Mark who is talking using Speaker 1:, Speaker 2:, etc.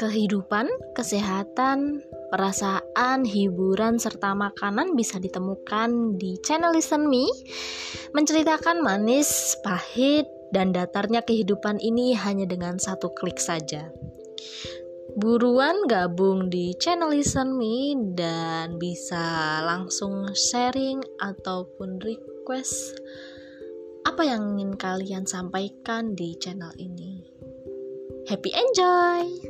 Speaker 1: Kehidupan, kesehatan, perasaan, hiburan, serta makanan bisa ditemukan di channel Listen Me menceritakan manis, pahit, dan datarnya kehidupan ini hanya dengan satu klik saja. Buruan gabung di channel Listen Me dan bisa langsung sharing ataupun request apa yang ingin kalian sampaikan di channel ini. Happy enjoy!